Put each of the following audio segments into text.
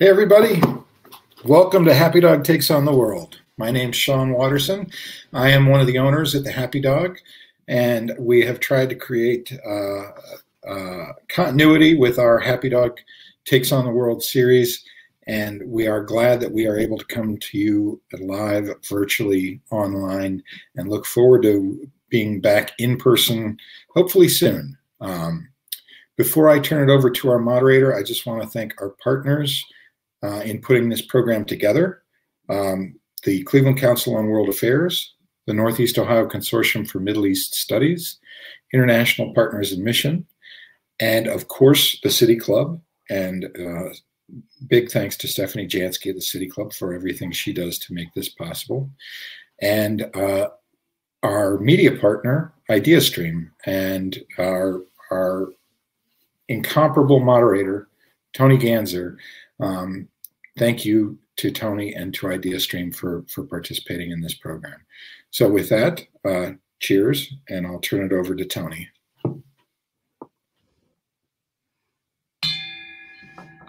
Hey, everybody. Welcome to Happy Dog Takes on the World. My name's Sean Watterson. I am one of the owners at the Happy Dog, and we have tried to create uh, uh, continuity with our Happy Dog Takes on the World series. And we are glad that we are able to come to you live, virtually, online, and look forward to being back in person, hopefully soon. Um, before I turn it over to our moderator, I just want to thank our partners uh, in putting this program together um, the Cleveland Council on World Affairs, the Northeast Ohio Consortium for Middle East Studies, International Partners in Mission, and of course, the City Club. And uh, big thanks to Stephanie Jansky at the City Club for everything she does to make this possible. And uh, our media partner, IdeaStream, and our, our incomparable moderator, Tony Ganzer. Um, thank you to Tony and to IdeaStream for, for participating in this program. So with that, uh, cheers, and I'll turn it over to Tony.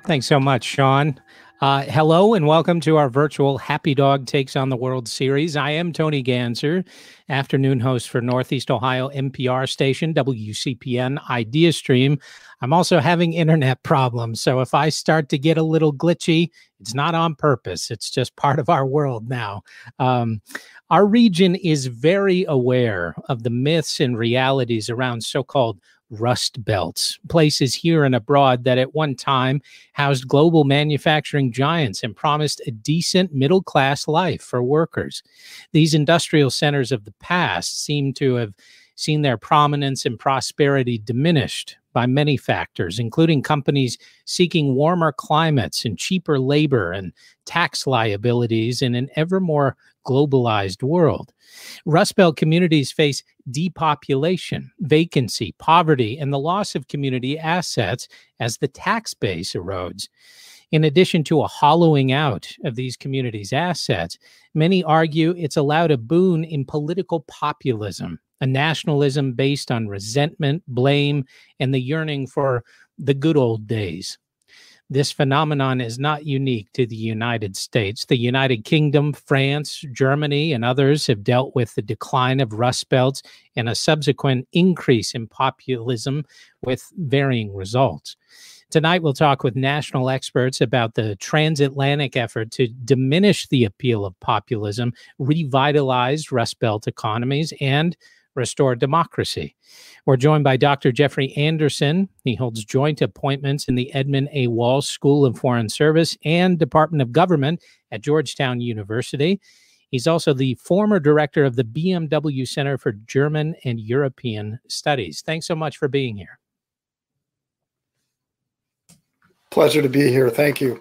Thanks so much, Sean. Uh, hello and welcome to our virtual Happy Dog Takes on the World series. I am Tony Ganzer, afternoon host for Northeast Ohio NPR station, WCPN IdeaStream. I'm also having internet problems. So if I start to get a little glitchy, it's not on purpose. It's just part of our world now. Um, our region is very aware of the myths and realities around so called rust belts, places here and abroad that at one time housed global manufacturing giants and promised a decent middle class life for workers. These industrial centers of the past seem to have seen their prominence and prosperity diminished by many factors, including companies seeking warmer climates and cheaper labor and tax liabilities in an ever more globalized world. Rust Belt communities face depopulation, vacancy, poverty, and the loss of community assets as the tax base erodes. In addition to a hollowing out of these communities' assets, many argue it's allowed a boon in political populism, a nationalism based on resentment, blame, and the yearning for the good old days. This phenomenon is not unique to the United States. The United Kingdom, France, Germany, and others have dealt with the decline of rust belts and a subsequent increase in populism with varying results. Tonight, we'll talk with national experts about the transatlantic effort to diminish the appeal of populism, revitalize Rust Belt economies, and restore democracy. We're joined by Dr. Jeffrey Anderson. He holds joint appointments in the Edmund A. Walsh School of Foreign Service and Department of Government at Georgetown University. He's also the former director of the BMW Center for German and European Studies. Thanks so much for being here. Pleasure to be here. Thank you.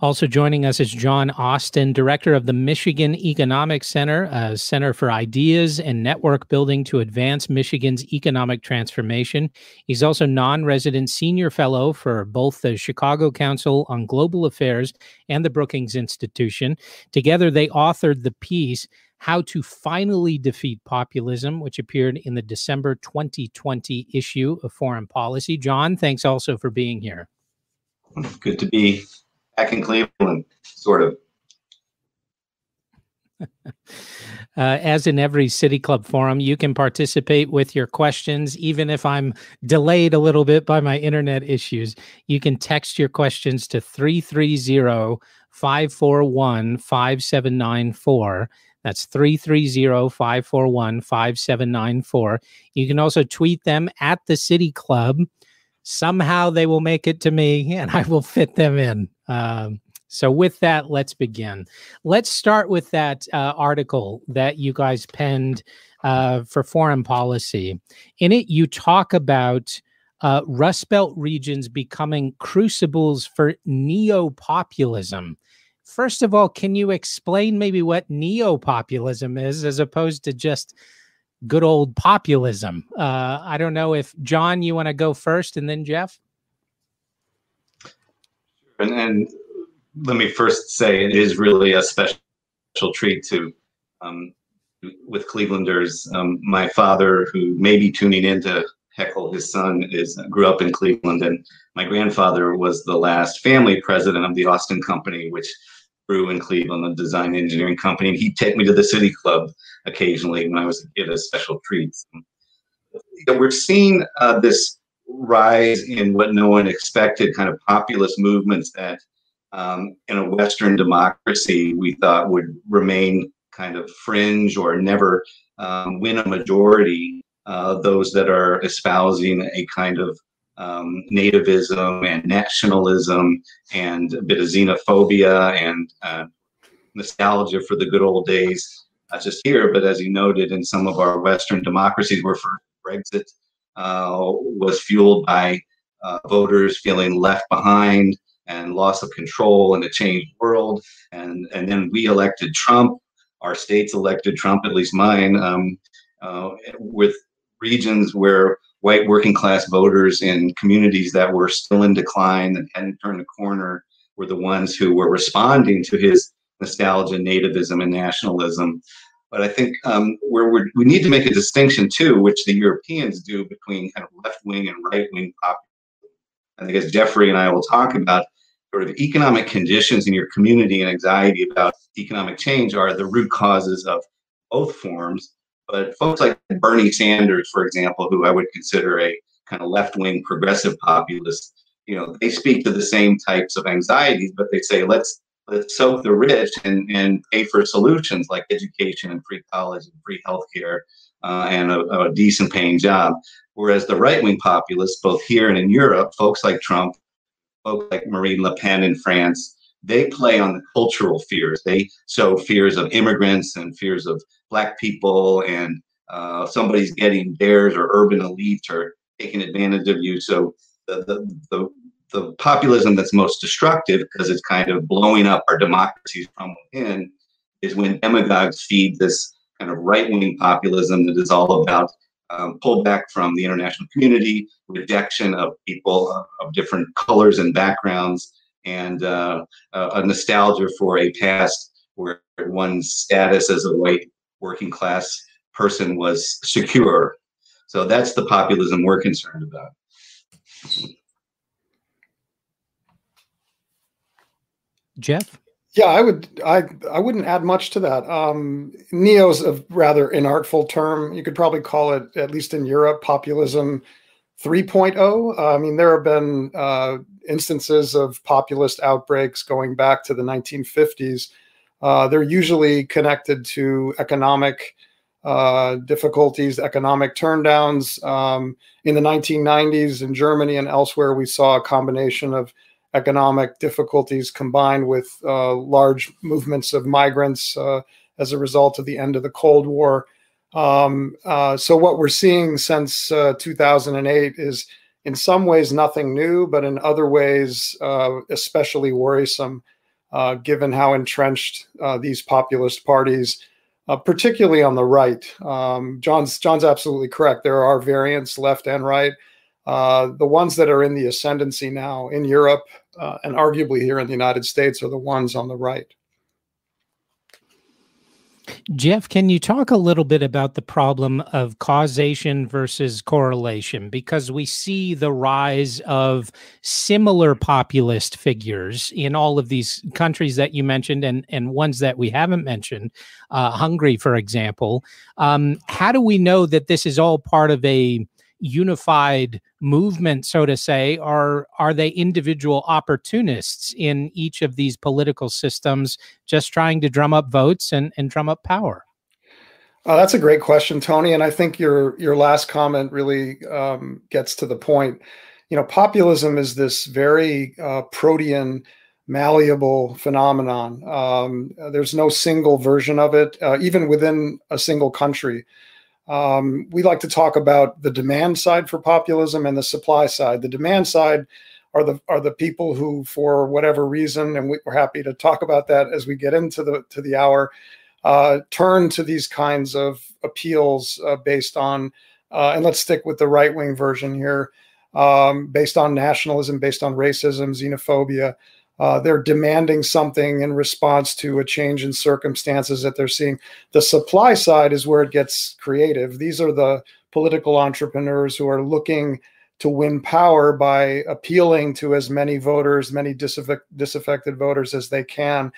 Also joining us is John Austin, director of the Michigan Economic Center, a center for ideas and network building to advance Michigan's economic transformation. He's also non resident senior fellow for both the Chicago Council on Global Affairs and the Brookings Institution. Together, they authored the piece. How to Finally Defeat Populism, which appeared in the December 2020 issue of Foreign Policy. John, thanks also for being here. Good to be back in Cleveland, sort of. Uh, as in every City Club forum, you can participate with your questions, even if I'm delayed a little bit by my internet issues. You can text your questions to 330 541 5794. That's 330 541 5794. You can also tweet them at the City Club. Somehow they will make it to me and I will fit them in. Um, so, with that, let's begin. Let's start with that uh, article that you guys penned uh, for foreign policy. In it, you talk about uh, Rust Belt regions becoming crucibles for neo populism. First of all, can you explain maybe what neo populism is as opposed to just good old populism? Uh, I don't know if John, you want to go first and then Jeff? And, and let me first say it is really a special treat to um, with Clevelanders. Um, my father, who may be tuning in to heckle his son, is grew up in Cleveland, and my grandfather was the last family president of the Austin Company, which grew in Cleveland, a design engineering company. And he'd take me to the City Club occasionally when I was a kid as special treats. we're seeing uh, this rise in what no one expected, kind of populist movements that um, in a Western democracy we thought would remain kind of fringe or never um, win a majority. Uh, those that are espousing a kind of um, nativism and nationalism and a bit of xenophobia and uh, nostalgia for the good old days, not just here, but as you noted, in some of our Western democracies where for Brexit uh, was fueled by uh, voters feeling left behind and loss of control in a changed world. And, and then we elected Trump. Our states elected Trump, at least mine, um, uh, with regions where white working class voters in communities that were still in decline and hadn't turned the corner were the ones who were responding to his nostalgia, nativism, and nationalism. But I think um, where we need to make a distinction too, which the Europeans do between kind of left wing and right wing populism. I think as Jeffrey and I will talk about, sort of economic conditions in your community and anxiety about economic change are the root causes of both forms. But folks like Bernie Sanders, for example, who I would consider a kind of left wing progressive populist, you know, they speak to the same types of anxieties, but they say, let's let's soak the rich and, and pay for solutions like education and free college and free healthcare uh, and a, a decent paying job. Whereas the right wing populists, both here and in Europe, folks like Trump, folks like Marine Le Pen in France, they play on the cultural fears. They sow fears of immigrants and fears of black people and uh, somebody's getting theirs or urban elites are taking advantage of you. So the, the, the, the populism that's most destructive because it's kind of blowing up our democracies from within is when demagogues feed this kind of right-wing populism that is all about um, pullback from the international community, rejection of people of, of different colors and backgrounds, and uh, a nostalgia for a past where one's status as a white working class person was secure. So that's the populism we're concerned about. Jeff? Yeah, I would. I I wouldn't add much to that. Um, Neo's a rather inartful term. You could probably call it, at least in Europe, populism 3.0. Uh, I mean, there have been uh, instances of populist outbreaks going back to the 1950s. Uh, they're usually connected to economic uh, difficulties, economic turndowns. Um, in the 1990s in Germany and elsewhere, we saw a combination of economic difficulties combined with uh, large movements of migrants uh, as a result of the end of the Cold War. Um, uh, so, what we're seeing since uh, 2008 is in some ways nothing new, but in other ways, especially worrisome, uh, given how entrenched these populist parties. particularly on the right, um, John's John's absolutely correct. There are variants left and right. Uh, the ones that are in the ascendancy now in Europe uh, and arguably here in the United States are the ones on the right. Jeff, can you talk a little bit about the problem of causation versus correlation? Because we see the rise of similar populist figures in all of these countries that you mentioned and, and ones that we haven't mentioned, uh, Hungary, for example. Um, how do we know that this is all part of a unified movement, so to say, or are they individual opportunists in each of these political systems just trying to drum up votes and, and drum up power? Uh, that's a great question, Tony. And I think your your last comment really um, gets to the point. You know, populism is this very uh, protean, malleable phenomenon. Um, there's no single version of it, uh, even within a single country. Um, we like to talk about the demand side for populism and the supply side. The demand side are the are the people who, for whatever reason, and we, are happy to talk about that as we get into the to the hour, uh, turn to these kinds of appeals uh, based on, uh, and let's stick with the right wing version here, um, based on nationalism, based on racism, xenophobia. Uh, they're demanding something in response to a change in circumstances that they're seeing. The supply side is where it gets creative. These are the political entrepreneurs who are looking to win power by appealing to as many voters, many disaffected voters as they can.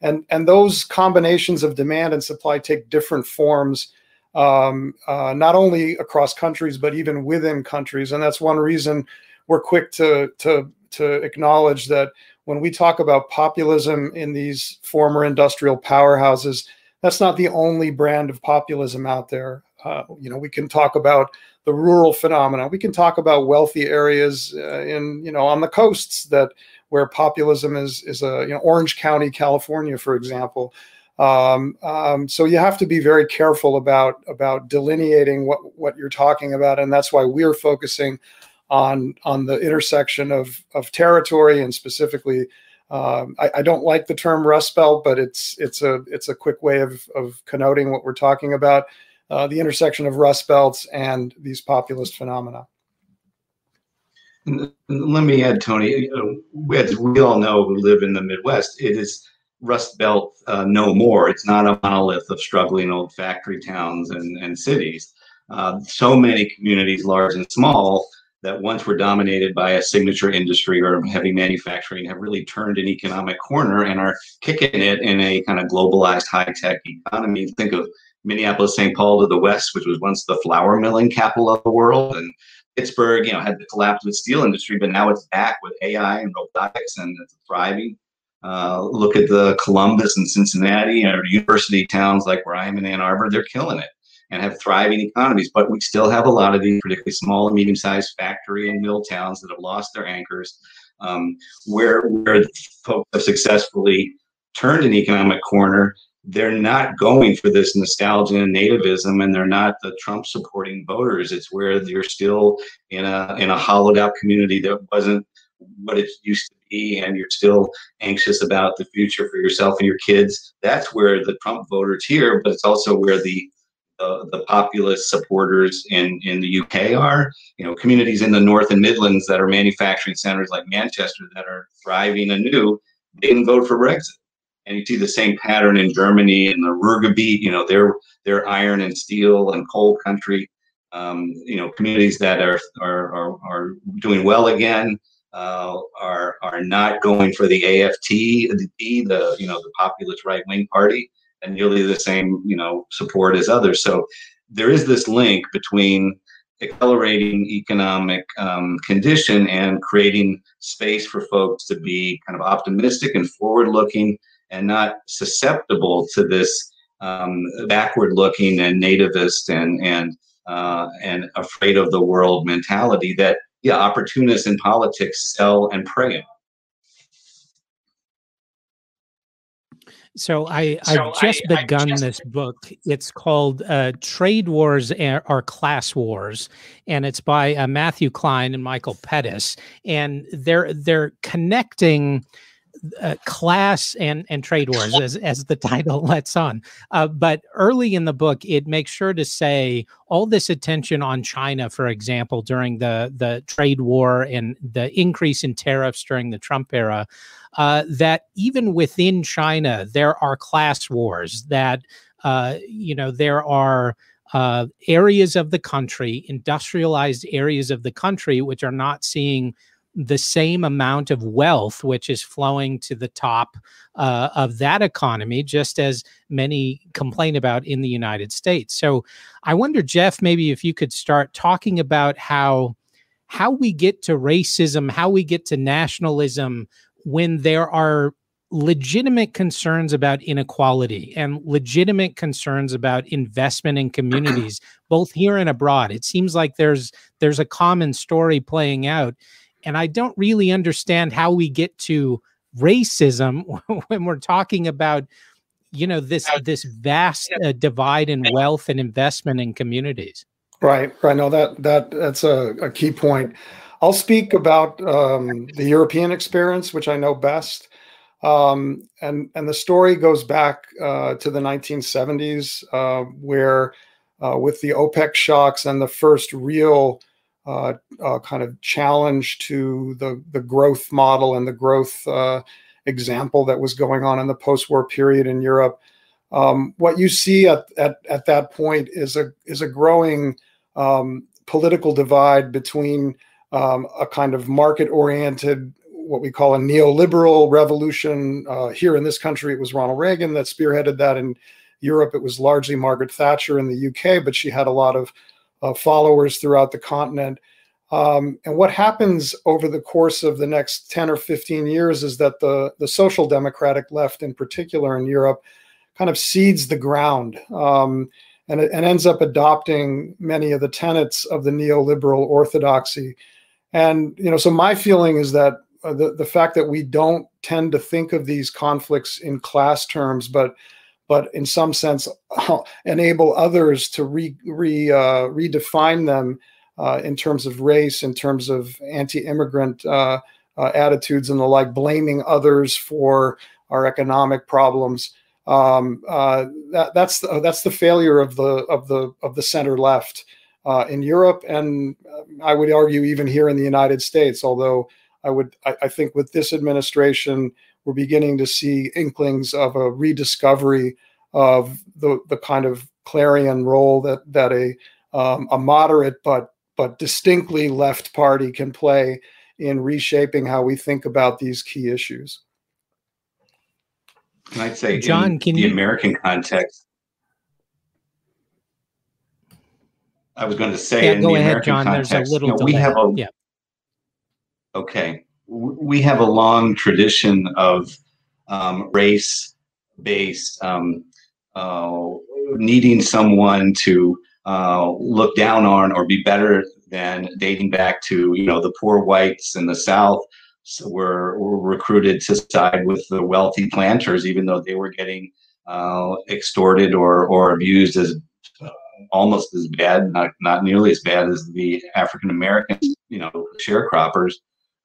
And, and those combinations of demand and supply take different forms, um, uh, not only across countries, but even within countries. And that's one reason we're quick to, to, to acknowledge that when we talk about populism in these former industrial powerhouses, that's not the only brand of populism out there. Uh, you know, we can talk about the rural phenomena. We can talk about wealthy areas uh, in, you know, on the coasts that where populism is is a you know Orange County, California, for example. Um, um, so you have to be very careful about about delineating what what you're talking about, and that's why we're focusing on on the intersection of of territory and specifically. Um, I, I, don't like the term Rust Belt, but it's it's a it's a quick way of of connoting what we're talking about uh, the intersection of rust belts and these populist phenomena. let me add, Tony, as we all know who live in the Midwest, it is Rust Belt uh, no more. It's not a monolith of struggling old factory towns and, and cities. Uh, so many communities, large and small, that once were dominated by a signature industry or heavy manufacturing have really turned an economic corner and are kicking it in a kind of globalized high tech economy. Think of Minneapolis, St. Paul to the west, which was once the flour milling capital of the world, and Pittsburgh, you know, had the collapse with steel industry, but now it's back with AI and robotics, and it's thriving. Uh, look at the Columbus and Cincinnati or university towns like where I am in Ann Arbor; they're killing it and have thriving economies. But we still have a lot of these, particularly small and medium-sized factory and mill towns that have lost their anchors, um, where where folks have successfully turned an economic corner they're not going for this nostalgia and nativism and they're not the Trump supporting voters. It's where you're still in a in a hollowed out community that wasn't what it used to be and you're still anxious about the future for yourself and your kids. That's where the Trump voters here, but it's also where the the populist supporters in, in the UK are, you know, communities in the North and Midlands that are manufacturing centers like Manchester that are thriving anew, didn't vote for Brexit and you see the same pattern in Germany and the Ruhrgebiet. You know, they're they're iron and steel and coal country. Um, you know, communities that are are are, are doing well again uh, are are not going for the AfD, the, the you know the populist right wing party, and nearly the same you know support as others. So there is this link between accelerating economic um, condition and creating space for folks to be kind of optimistic and forward looking and not susceptible to this um, backward-looking and nativist and and uh, and afraid of the world mentality that yeah opportunists in politics sell and prey on. So I so I've just I, begun just this book. It's called uh, "Trade Wars Are Class Wars," and it's by uh, Matthew Klein and Michael Pettis, and they're they're connecting uh, class and and trade wars as, as the title lets on uh, but early in the book it makes sure to say all this attention on china for example during the the trade war and the increase in tariffs during the trump era uh, that even within china there are class wars that uh, you know there are uh, areas of the country industrialized areas of the country which are not seeing the same amount of wealth which is flowing to the top uh, of that economy, just as many complain about in the United States. So I wonder, Jeff, maybe if you could start talking about how how we get to racism, how we get to nationalism when there are legitimate concerns about inequality and legitimate concerns about investment in communities both here and abroad it seems like there's there's a common story playing out. And I don't really understand how we get to racism when we're talking about you know this this vast uh, divide in wealth and investment in communities. Right right. No that that that's a, a key point i'll speak about um, the european experience which i know best um, and and the story goes back uh, to the 1970s uh, where uh, with the opec shocks and the first real uh, uh, kind of challenge to the the growth model and the growth uh, example that was going on in the post-war period in Europe. Um, what you see at, at at that point is a is a growing um, political divide between um, a kind of market oriented, what we call a neoliberal revolution. Uh, here in this country, it was Ronald Reagan that spearheaded that. In Europe, it was largely Margaret Thatcher in the UK, but she had a lot of uh, followers throughout the continent. Um, and what happens over the course of the next 10 or 15 years is that the, the social democratic left, in particular in Europe, kind of cedes the ground um, and, and ends up adopting many of the tenets of the neoliberal orthodoxy. And you know, so my feeling is that uh, the the fact that we don't tend to think of these conflicts in class terms, but but in some sense enable others to re, re uh, redefine them uh, in terms of race, in terms of anti-immigrant uh, uh, attitudes and the like, blaming others for our economic problems. Um, uh, that, that's the, that's the failure of the of the of the center left uh, in Europe, and I would argue even here in the United States. Although I would I, I think with this administration, we're beginning to see inklings of a rediscovery of the the kind of clarion role that that a um, a moderate but but distinctly left party can play in reshaping how we think about these key issues. And I'd say John, in can the you... American context, I was going to say yeah, in the ahead, American John. context, There's a little you know, we have a yeah. Okay, we have a long tradition of um, race-based um, uh, needing someone to uh, look down on or be better than dating back to you know the poor whites in the South were, were recruited to side with the wealthy planters, even though they were getting uh, extorted or or abused as uh, almost as bad, not not nearly as bad as the African Americans, you know, sharecroppers,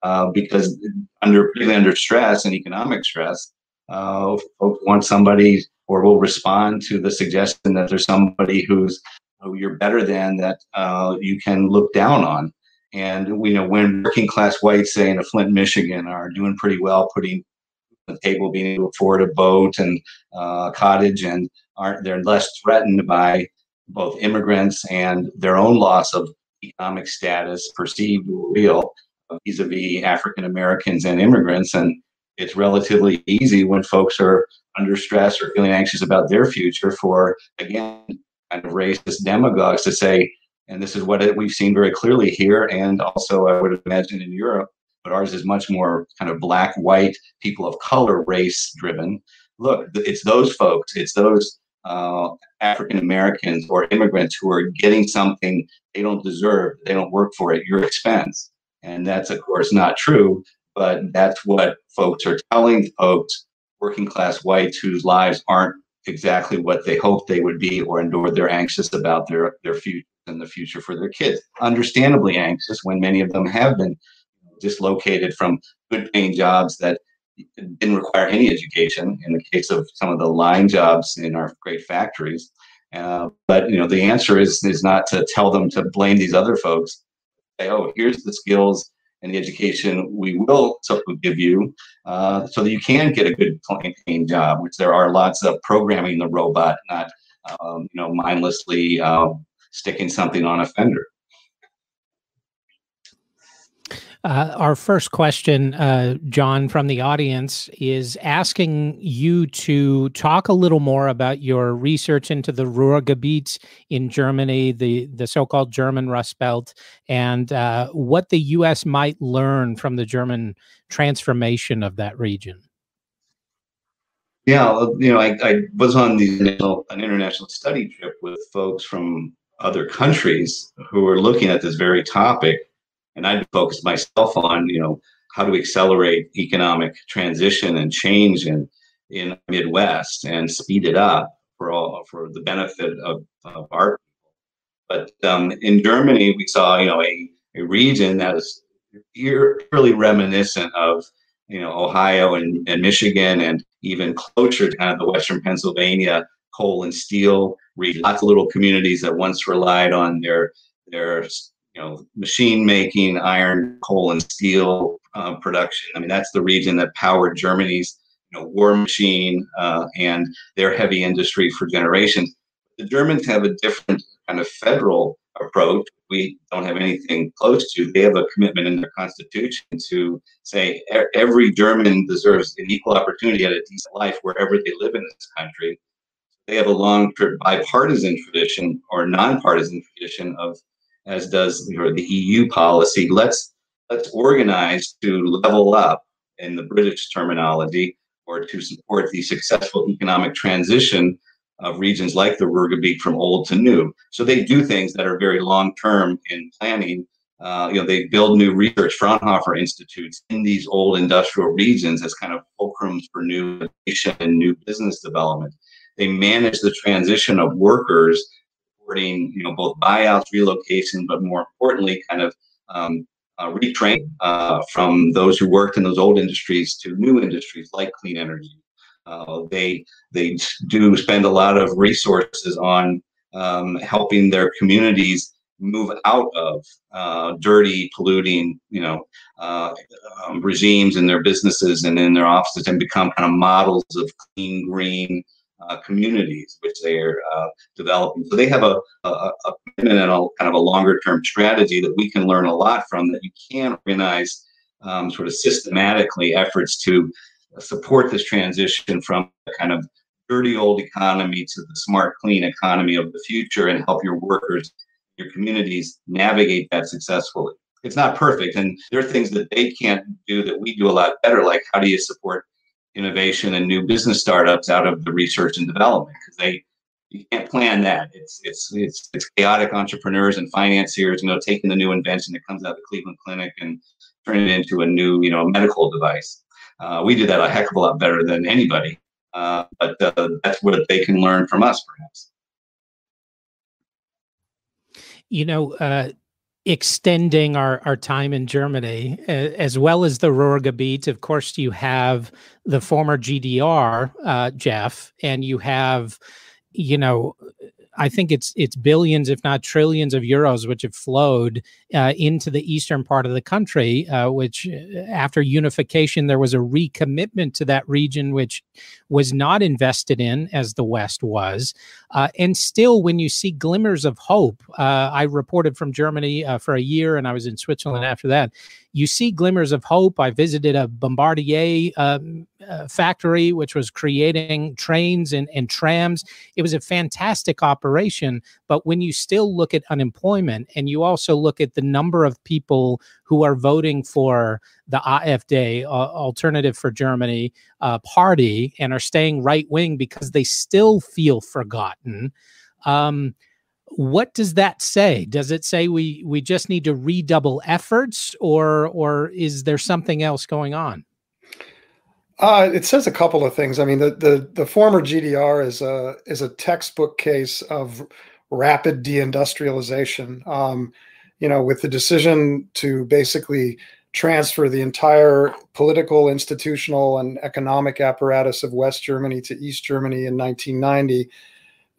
uh, because under really under stress and economic stress, uh, folks want somebody or will respond to the suggestion that there's somebody who's who you're better than that uh, you can look down on. And we know when working class whites, say in Flint, Michigan, are doing pretty well, putting the table, being able to afford a boat and uh, cottage, and aren't they're less threatened by both immigrants and their own loss of economic status, perceived or real, vis-a-vis African Americans and immigrants. And it's relatively easy when folks are under stress or feeling anxious about their future for again kind of racist demagogues to say, and this is what it, we've seen very clearly here, and also I would imagine in Europe, but ours is much more kind of black, white, people of color, race driven. Look, it's those folks, it's those uh, African Americans or immigrants who are getting something they don't deserve, they don't work for at your expense. And that's, of course, not true, but that's what folks are telling folks, working class whites whose lives aren't exactly what they hoped they would be or endured they're anxious about their their future and the future for their kids understandably anxious when many of them have been dislocated from good paying jobs that didn't require any education in the case of some of the line jobs in our great factories uh, but you know the answer is is not to tell them to blame these other folks say oh here's the skills and the education we will give you uh, so that you can get a good paying job, which there are lots of programming the robot, not um, you know mindlessly uh, sticking something on a fender. Uh, our first question, uh, John, from the audience is asking you to talk a little more about your research into the Ruhrgebiet in Germany, the, the so called German Rust Belt, and uh, what the U.S. might learn from the German transformation of that region. Yeah, you know, I, I was on an international study trip with folks from other countries who were looking at this very topic and I'd focus myself on, you know, how to accelerate economic transition and change in in Midwest and speed it up for all for the benefit of, of our people. But um, in Germany, we saw, you know, a, a region that is eerily reminiscent of, you know, Ohio and, and Michigan and even closer to kind of the Western Pennsylvania coal and steel region. Lots of little communities that once relied on their their you know, machine making, iron, coal, and steel uh, production. I mean, that's the region that powered Germany's you know, war machine uh, and their heavy industry for generations. The Germans have a different kind of federal approach, we don't have anything close to. They have a commitment in their constitution to say every German deserves an equal opportunity at a decent life wherever they live in this country. They have a long bipartisan tradition or nonpartisan tradition of, as does the EU policy. Let's let's organize to level up in the British terminology or to support the successful economic transition of regions like the Ruhrgebiet from old to new. So they do things that are very long term in planning. Uh, you know, they build new research Fraunhofer institutes in these old industrial regions as kind of fulcrums for new innovation and new business development. They manage the transition of workers, supporting you know both buyouts, relocation, but more importantly, kind of um, uh, retrain uh, from those who worked in those old industries to new industries like clean energy. Uh, they they do spend a lot of resources on um, helping their communities move out of uh, dirty, polluting, you know, uh, um, regimes in their businesses and in their offices, and become kind of models of clean, green, uh, communities which they are uh, developing. So they have a, a, a and a kind of a longer term strategy that we can learn a lot from that you can organize um, sort of systematically efforts to support this transition from kind of dirty old economy to the smart, clean economy of the future and help your workers, your communities navigate that successfully. It's not perfect, and there are things that they can't do that we do a lot better, like how do you support innovation and new business startups out of the research and development because they you can't plan that. It's it's it's it's chaotic entrepreneurs and financiers, you know, taking the new invention that comes out of the Cleveland Clinic and turning it into a new, you know, medical device. Uh, we do that a heck of a lot better than anybody, uh, but uh, that's what they can learn from us, perhaps. You know, uh, extending our, our time in Germany, as well as the Ruhrgebiet. Of course, you have the former GDR, uh, Jeff, and you have, you know, I think it's it's billions, if not trillions, of euros which have flowed uh, into the eastern part of the country. Uh, which, uh, after unification, there was a recommitment to that region, which was not invested in as the West was. Uh, and still, when you see glimmers of hope, uh, I reported from Germany uh, for a year, and I was in Switzerland after that you see glimmers of hope. I visited a Bombardier um, uh, factory, which was creating trains and, and trams. It was a fantastic operation. But when you still look at unemployment and you also look at the number of people who are voting for the AfD, uh, Alternative for Germany uh, party, and are staying right wing because they still feel forgotten. Um, what does that say does it say we we just need to redouble efforts or or is there something else going on uh, it says a couple of things i mean the, the the former gdr is a is a textbook case of rapid deindustrialization um, you know with the decision to basically transfer the entire political institutional and economic apparatus of west germany to east germany in 1990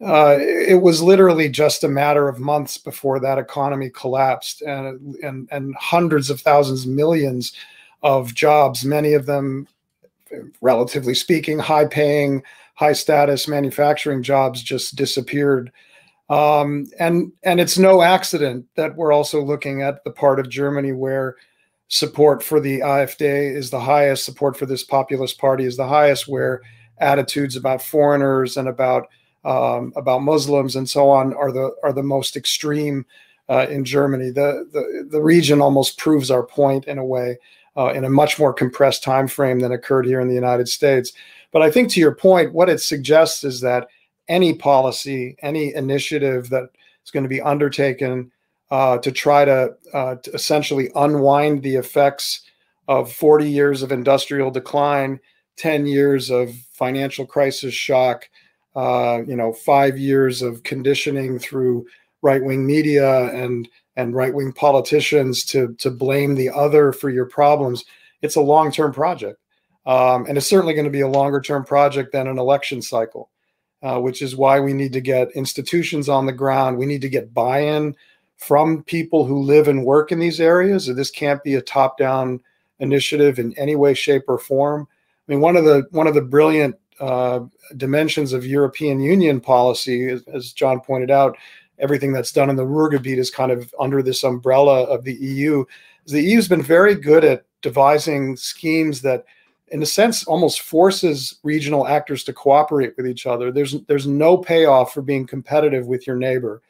uh, it was literally just a matter of months before that economy collapsed, and and and hundreds of thousands, millions of jobs, many of them, relatively speaking, high-paying, high-status manufacturing jobs, just disappeared. Um, and and it's no accident that we're also looking at the part of Germany where support for the AfD is the highest, support for this populist party is the highest, where attitudes about foreigners and about um, about Muslims and so on are the are the most extreme uh, in Germany. The, the the region almost proves our point in a way uh, in a much more compressed time frame than occurred here in the United States. But I think to your point, what it suggests is that any policy, any initiative that is going to be undertaken uh, to try to, uh, to essentially unwind the effects of 40 years of industrial decline, 10 years of financial crisis shock, uh, you know, five years of conditioning through right wing media and and right wing politicians to to blame the other for your problems. It's a long term project, um, and it's certainly going to be a longer term project than an election cycle, uh, which is why we need to get institutions on the ground. We need to get buy in from people who live and work in these areas. This can't be a top down initiative in any way, shape, or form. I mean, one of the one of the brilliant uh, dimensions of European Union policy, as, John pointed out, everything that's done in the Ruhrgebiet is kind of under this umbrella of the EU. The EU has been very good at devising schemes that in a sense almost forces regional actors to cooperate with each other. There's there's no payoff for being competitive with your neighbor.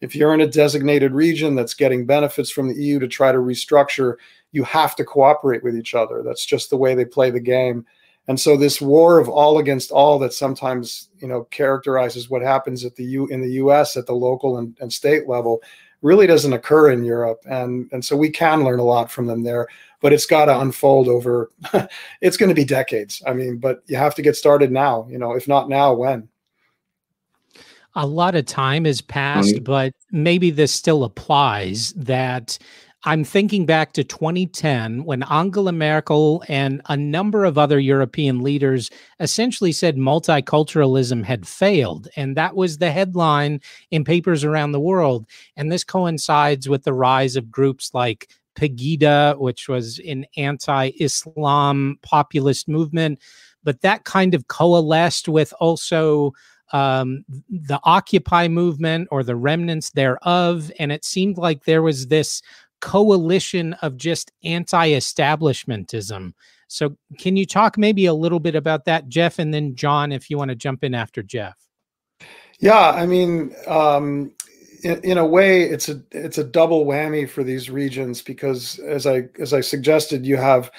If you're in a designated region that's getting benefits from the EU to try to restructure you have to cooperate with each other. That's just the way they play the game. And so this war of all against all that sometimes you know characterizes what happens at the U in the US at the local and, and state level really doesn't occur in Europe. And and so we can learn a lot from them there but it's got to unfold over it's going to be decades i mean but you have to get started now you know if not now when a lot of time has passed mm-hmm. but maybe this still applies that I'm thinking back to 2010 when Angela Merkel and a number of other European leaders essentially said multiculturalism had failed. And that was the headline in papers around the world. And this coincides with the rise of groups like Pegida, which was an anti Islam populist movement. But that kind of coalesced with also um, the Occupy movement or the remnants thereof. And it seemed like there was this coalition of just anti establishmentism. So, can you talk maybe a little bit about that, Jeff? And then, John, if you want to jump in after Jeff. Yeah, I mean, um, in, a way it's a it's a double whammy for these regions because as i as i suggested you have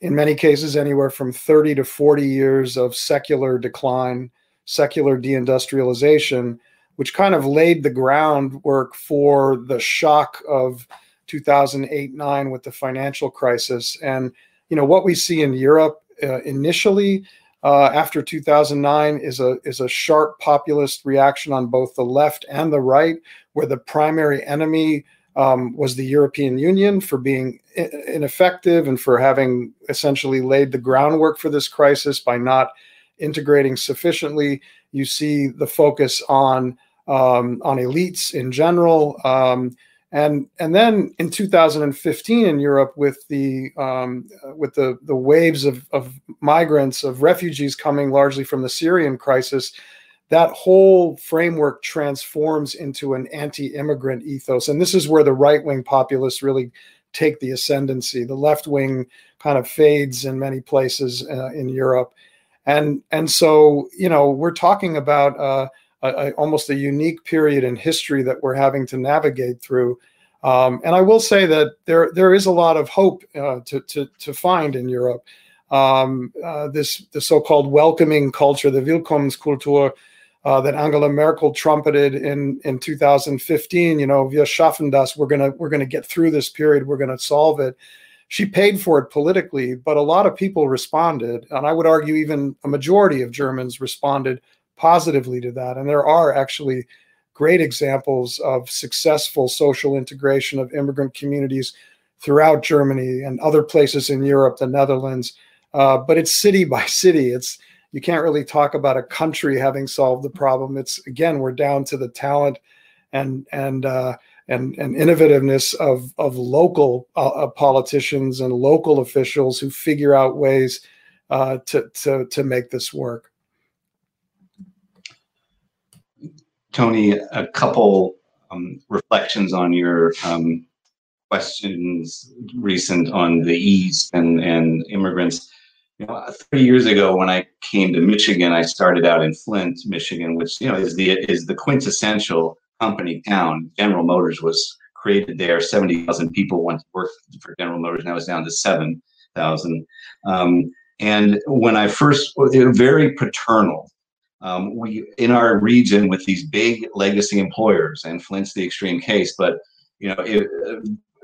in many cases anywhere from 30 to 40 years of secular decline secular deindustrialization which kind of laid the groundwork for the shock of 2008-9 with the financial crisis. And you know what we see in europe uh, initially uh, after 2009 is a is a sharp populist reaction on both the left and the right, where the primary enemy um, was the European Union for being ineffective and for having essentially laid the groundwork for this crisis by not integrating sufficiently. You see the focus on um, on elites in general. Um, and and then in 2015 in Europe with the um, with the the waves of, of migrants of refugees coming largely from the Syrian crisis, that whole framework transforms into an anti-immigrant ethos, and this is where the right wing populists really take the ascendancy. The left wing kind of fades in many places uh, in Europe, and and so you know we're talking about. Uh, a, a, almost a unique period in history that we're having to navigate through. Um, and I will say that there there is a lot of hope uh, to, to, to find in Europe. Um, uh, this the so-called welcoming culture, the Willkommenskultur, uh, that Angela Merkel trumpeted in in 2015. You know, wir schaffen das. We're gonna we're gonna get through this period. We're gonna solve it. She paid for it politically, but a lot of people responded, and I would argue even a majority of Germans responded positively to that. And there are actually great examples of successful social integration of immigrant communities throughout Germany and other places in Europe, the Netherlands. Uh, but it's city by city. It's you can't really talk about a country having solved the problem. It's again, we're down to the talent and and uh, and and innovativeness of of local uh, uh politicians and local officials who figure out ways uh, to to to make this work. Tony, a couple um, reflections on your um, questions recent on the East and, and immigrants. You know, three years ago when I came to Michigan, I started out in Flint, Michigan, which you know is the is the quintessential company town. General Motors was created there. Seventy thousand people once worked for General Motors. Now it's down to seven thousand. Um, and when I first, very paternal um, we in our region with these big legacy employers, and Flint's the extreme case, but you know, if,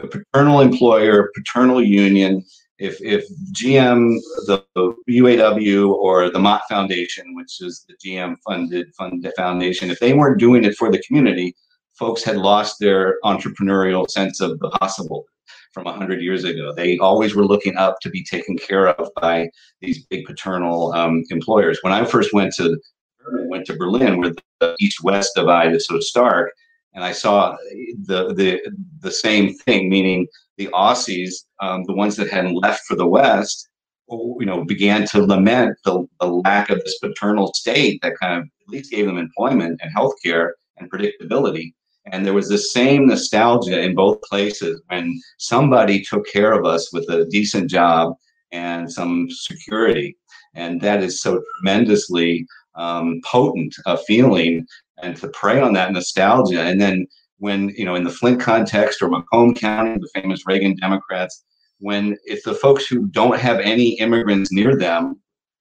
a paternal employer, paternal union, if if GM, the UAW, or the Mott Foundation, which is the GM funded fund foundation, if they weren't doing it for the community, folks had lost their entrepreneurial sense of the possible from 100 years ago. They always were looking up to be taken care of by these big paternal um, employers. When I first went to Went to Berlin where the east-west divide is so stark, and I saw the the the same thing, meaning the Ossis, um, the ones that hadn't left for the West, you know, began to lament the, the lack of this paternal state that kind of at least gave them employment and health care and predictability. And there was the same nostalgia in both places when somebody took care of us with a decent job and some security. And that is so tremendously um, potent a feeling and to prey on that nostalgia. And then when, you know, in the Flint context or Macomb County, the famous Reagan Democrats, when it's the folks who don't have any immigrants near them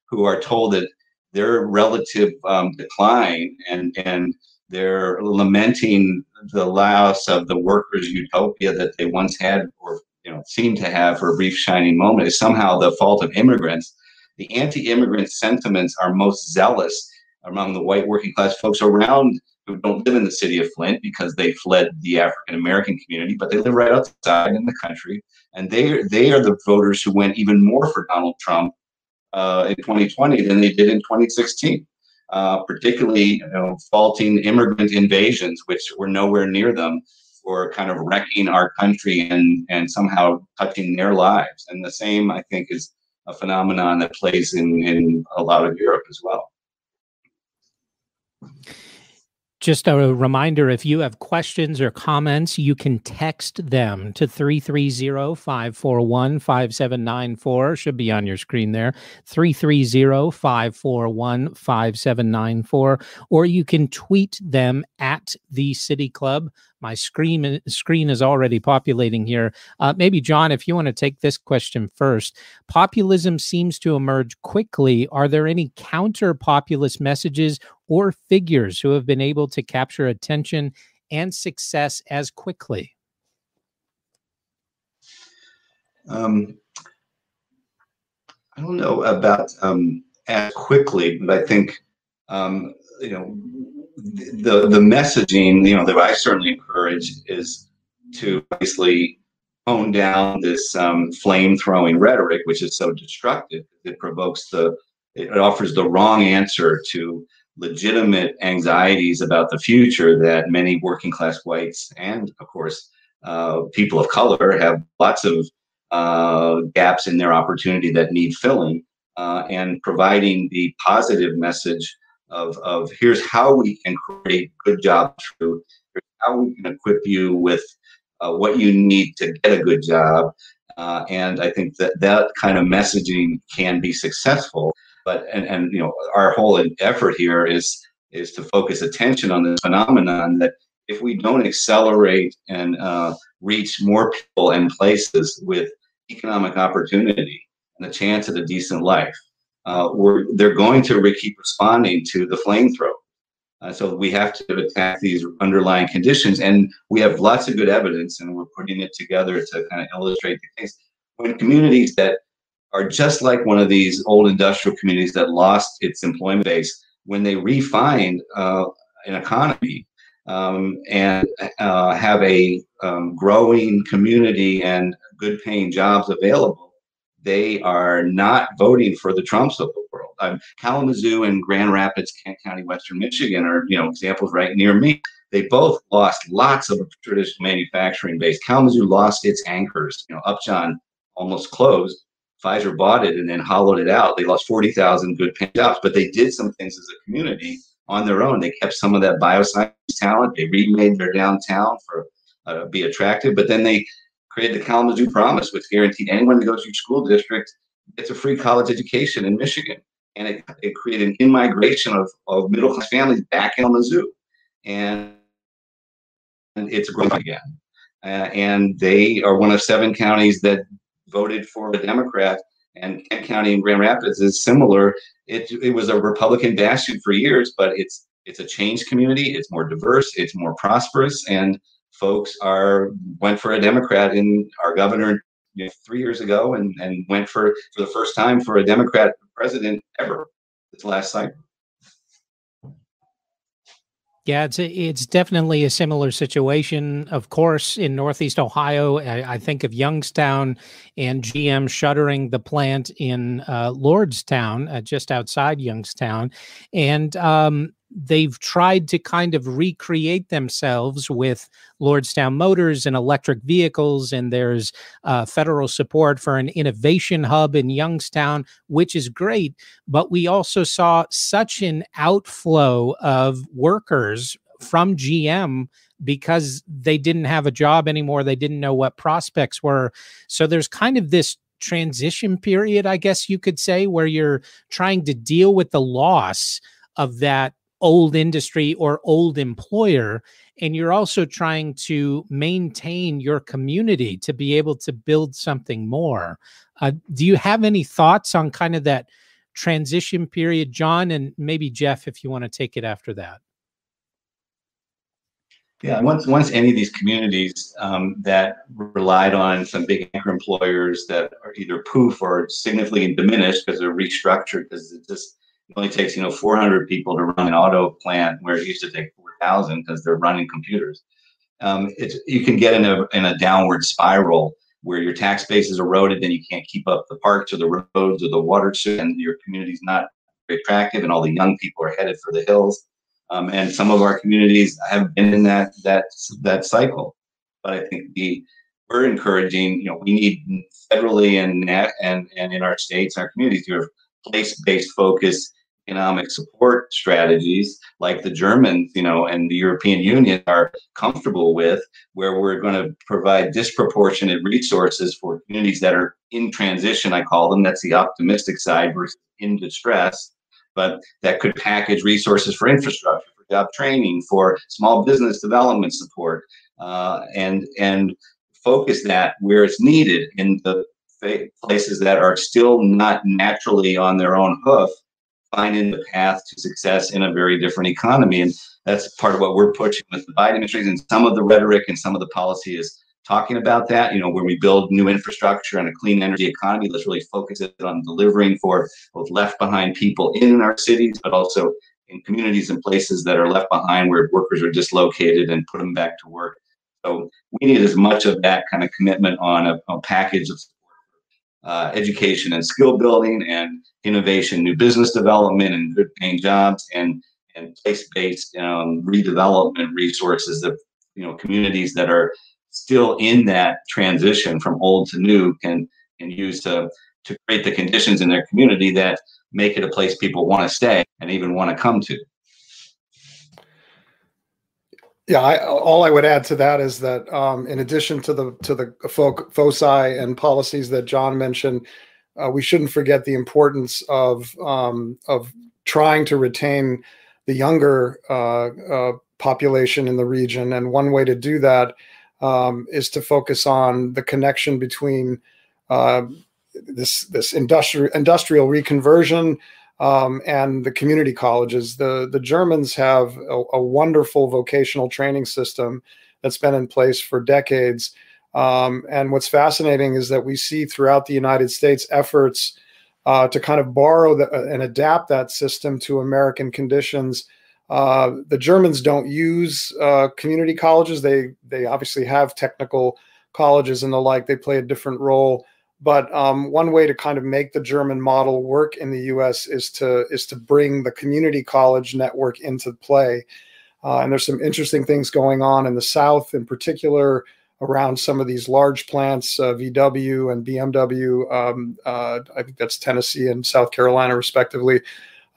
who are told that their relative um, decline and, and they're lamenting the loss of the workers' utopia that they once had or you know seem to have for a brief shining moment is somehow the fault of immigrants. The anti-immigrant sentiments are most zealous among the white working class folks around who don't live in the city of Flint because they fled the African American community, but they live right outside in the country, and they they are the voters who went even more for Donald Trump uh, in 2020 than they did in 2016 uh, particularly you know, faulting immigrant invasions, which were nowhere near them, for kind of wrecking our country and, and somehow touching their lives. And the same, I think, is a phenomenon that plays in, in a lot of Europe as well. Just a reminder if you have questions or comments, you can text them to 330 541 5794. Should be on your screen there 330 541 5794. Or you can tweet them at the City Club. My screen screen is already populating here. Uh, maybe John, if you want to take this question first, populism seems to emerge quickly. Are there any counter populist messages or figures who have been able to capture attention and success as quickly? Um, I don't know about um, as quickly, but I think um, you know the the messaging you know that I certainly encourage is to basically tone down this um, flame throwing rhetoric, which is so destructive. It provokes the it offers the wrong answer to legitimate anxieties about the future that many working class whites and of course uh, people of color have lots of uh, gaps in their opportunity that need filling uh, and providing the positive message of, of here's how we can create good jobs for you, here's how we can equip you with uh, what you need to get a good job. Uh, and I think that that kind of messaging can be successful. But and, and you know our whole effort here is is to focus attention on this phenomenon that if we don't accelerate and uh, reach more people and places with economic opportunity and the chance at a decent life, uh, we're, they're going to keep responding to the flamethrower. Uh, so we have to attack these underlying conditions, and we have lots of good evidence, and we're putting it together to kind of illustrate the case. When communities that are just like one of these old industrial communities that lost its employment base, when they refine uh, an economy um, and uh, have a um, growing community and good paying jobs available, they are not voting for the Trumps of the world. Um, Kalamazoo and Grand Rapids, Kent County, Western Michigan are you know examples right near me. They both lost lots of traditional manufacturing base. Kalamazoo lost its anchors. You know, Upjohn almost closed. Pfizer bought it and then hollowed it out. They lost 40,000 good paying jobs, but they did some things as a community on their own. They kept some of that bioscience talent. They remade their downtown for uh, be attractive, but then they created the Kalamazoo Promise, which guaranteed anyone who goes to school district gets a free college education in Michigan. And it, it created an in-migration of, of middle class families back in Kalamazoo. And, and it's growing again. Uh, and they are one of seven counties that voted for a Democrat. And Kent County in Grand Rapids is similar. It, it was a Republican bastion for years, but it's it's a changed community. It's more diverse. It's more prosperous, and folks are went for a Democrat in our governor you know, three years ago and, and went for for the first time for a Democrat president ever this last cycle. Yeah, it's it's definitely a similar situation. Of course, in Northeast Ohio, I, I think of Youngstown and GM shuttering the plant in uh, Lordstown, uh, just outside Youngstown, and um, they've tried to kind of recreate themselves with Lordstown Motors and electric vehicles, and there's uh, federal support for an innovation hub in Youngstown, which is great. But we also saw such an outflow of workers from GM because they didn't have a job anymore. They didn't know what prospects were. So there's kind of this transition period, I guess you could say, where you're trying to deal with the loss of that old industry or old employer. And you're also trying to maintain your community to be able to build something more. Uh, do you have any thoughts on kind of that transition period, John? And maybe Jeff, if you want to take it after that. Yeah, once once any of these communities um, that relied on some big anchor employers that are either poof or significantly diminished because they're restructured because it just it only takes you know 400 people to run an auto plant where it used to take 4,000 because they're running computers. Um, it's you can get in a in a downward spiral where your tax base is eroded and you can't keep up the parks or the roads or the water and your community's not attractive and all the young people are headed for the hills um, and some of our communities have been in that that that cycle. But I think the we're encouraging. You know, we need federally and and and in our states, our communities, have place-based focus economic support strategies like the Germans, you know, and the European Union are comfortable with, where we're going to provide disproportionate resources for communities that are in transition, I call them. That's the optimistic side versus in distress but that could package resources for infrastructure, for job training, for small business development support, uh, and and focus that where it's needed in the places that are still not naturally on their own hoof, finding the path to success in a very different economy. And that's part of what we're pushing with the Biden administration. And some of the rhetoric and some of the policy is talking about that. You know, when we build new infrastructure and a clean energy economy, let's really focus it on delivering for both left behind people in our cities, but also in communities and places that are left behind where workers are dislocated and put them back to work. So we need as much of that kind of commitment on a, a package of uh, education and skill building and innovation, new business development and good paying jobs and and place-based um, redevelopment resources of you know communities that are still in that transition from old to new can can use to to create the conditions in their community that make it a place people want to stay and even want to come to. Yeah, I, all I would add to that is that um, in addition to the to the folk, foci and policies that John mentioned, uh, we shouldn't forget the importance of um, of trying to retain the younger uh, uh, population in the region. And one way to do that um, is to focus on the connection between uh, this this industrial industrial reconversion um, and the community colleges. The the Germans have a, a, wonderful vocational training system that's been in place for decades. Um, and what's fascinating is that we see throughout the United States efforts uh, to kind of borrow the, and adapt that system to American conditions uh, the Germans don't use uh, community colleges. They they obviously have technical colleges and the like. They play a different role. But um, one way to kind of make the German model work in the U.S. is to is to bring the community college network into play. Uh, and there's some interesting things going on in the South, in particular, around some of these large plants, uh, VW and BMW. Um, uh, I think that's Tennessee and South Carolina, respectively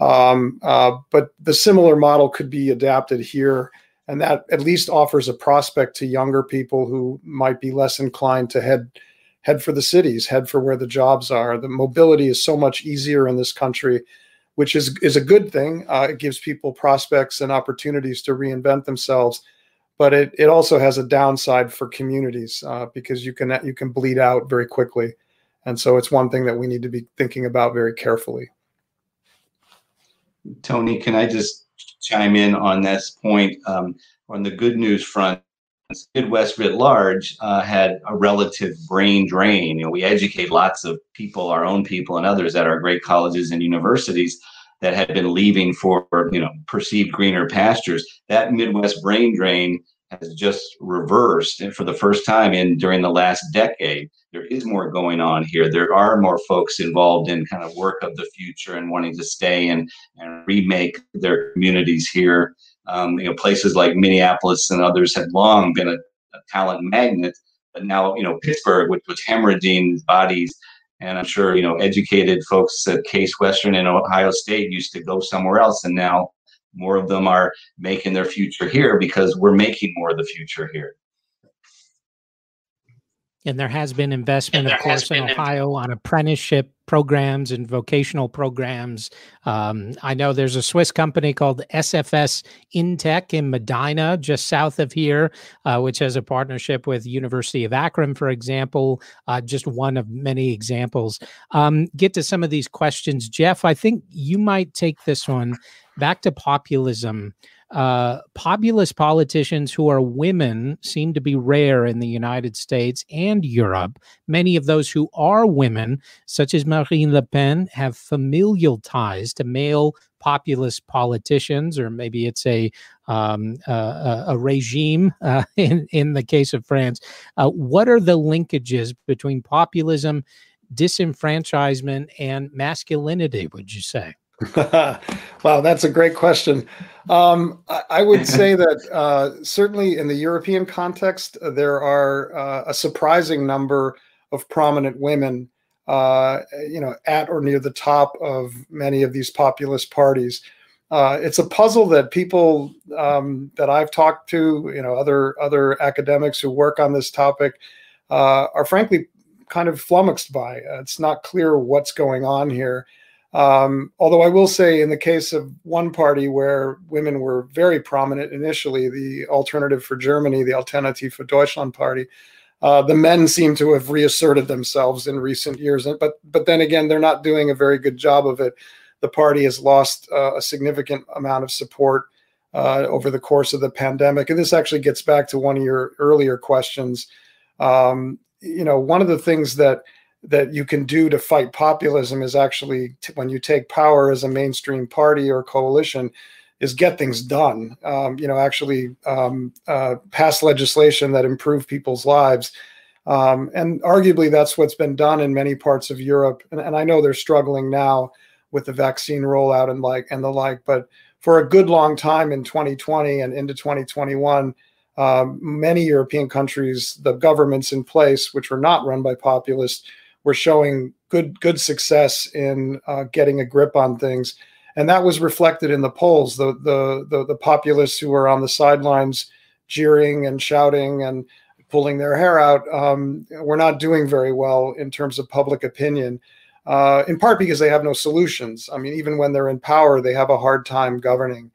um, uh, but the similar model could be adapted here, and that at least offers a prospect to younger people who might be less inclined to head head for the cities, head for where the jobs are. The mobility is so much easier in this country, which is is a good thing. Uh, it gives people prospects and opportunities to reinvent themselves, but it it also has a downside for communities uh, because you can you can bleed out very quickly, and so it's one thing that we need to be thinking about very carefully. Tony, can I just chime in on this point? Um, on the good news front, Midwest writ large uh, had a relative brain drain. You know, we educate lots of people, our own people, and others at our great colleges and universities that had been leaving for you know perceived greener pastures. That Midwest brain drain has just reversed, and for the first time in during the last decade there is more going on here. There are more folks involved in kind of work of the future and wanting to stay and, and remake their communities here. Um, you know, places like Minneapolis and others had long been a, a talent magnet, but now, you know, Pittsburgh, which was hemorrhaging bodies, and I'm sure, you know, educated folks at Case Western and Ohio State used to go somewhere else, and now more of them are making their future here because we're making more of the future here. And there has been investment, of course, in Ohio on apprenticeship programs and vocational programs. Um, I know there's a Swiss company called SFS Intec in Medina, just south of here, uh, which has a partnership with University of Akron, for example. Uh, just one of many examples. Um, get to some of these questions, Jeff. I think you might take this one back to populism uh, populist politicians who are women seem to be rare in the United States and Europe. Many of those who are women, such as Marine Le Pen, have familial ties to male populist politicians, or maybe it's a um, a regime uh, in in the case of France. Uh, what are the linkages between populism, disenfranchisement, and masculinity? Would you say? wow, that's a great question. Um, I, I, would say that uh, certainly in the European context, uh, there are uh, a surprising number of prominent women, uh, you know, at or near the top of many of these populist parties. Uh, it's a puzzle that people um, that I've talked to, you know, other other academics who work on this topic, uh, are frankly kind of flummoxed by. it's not clear what's going on here. Um, although I will say, in the case of one party where women were very prominent initially, the Alternative for Germany, the Alternative for Deutschland party, uh, the men seem to have reasserted themselves in recent years. But but then again, they're not doing a very good job of it. The party has lost uh, a significant amount of support uh, over the course of the pandemic, and this actually gets back to one of your earlier questions. Um, you know, one of the things that that you can do to fight populism is actually t- when you take power as a mainstream party or coalition is get things done. Um, you know actually um, uh, pass legislation that improve people's lives. Um, and arguably that's what's been done in many parts of europe. And, and, i know they're struggling now with the vaccine rollout and like and the like but for a good long time in 2020 and into 2021 um, many european countries the governments in place which were not run by populists were showing good good success in uh, getting a grip on things, and that was reflected in the polls. The the the, the populists who were on the sidelines jeering and shouting and pulling their hair out um, were not doing very well in terms of public opinion. Uh, in part because they have no solutions. I mean, even when they're in power, they have a hard time governing.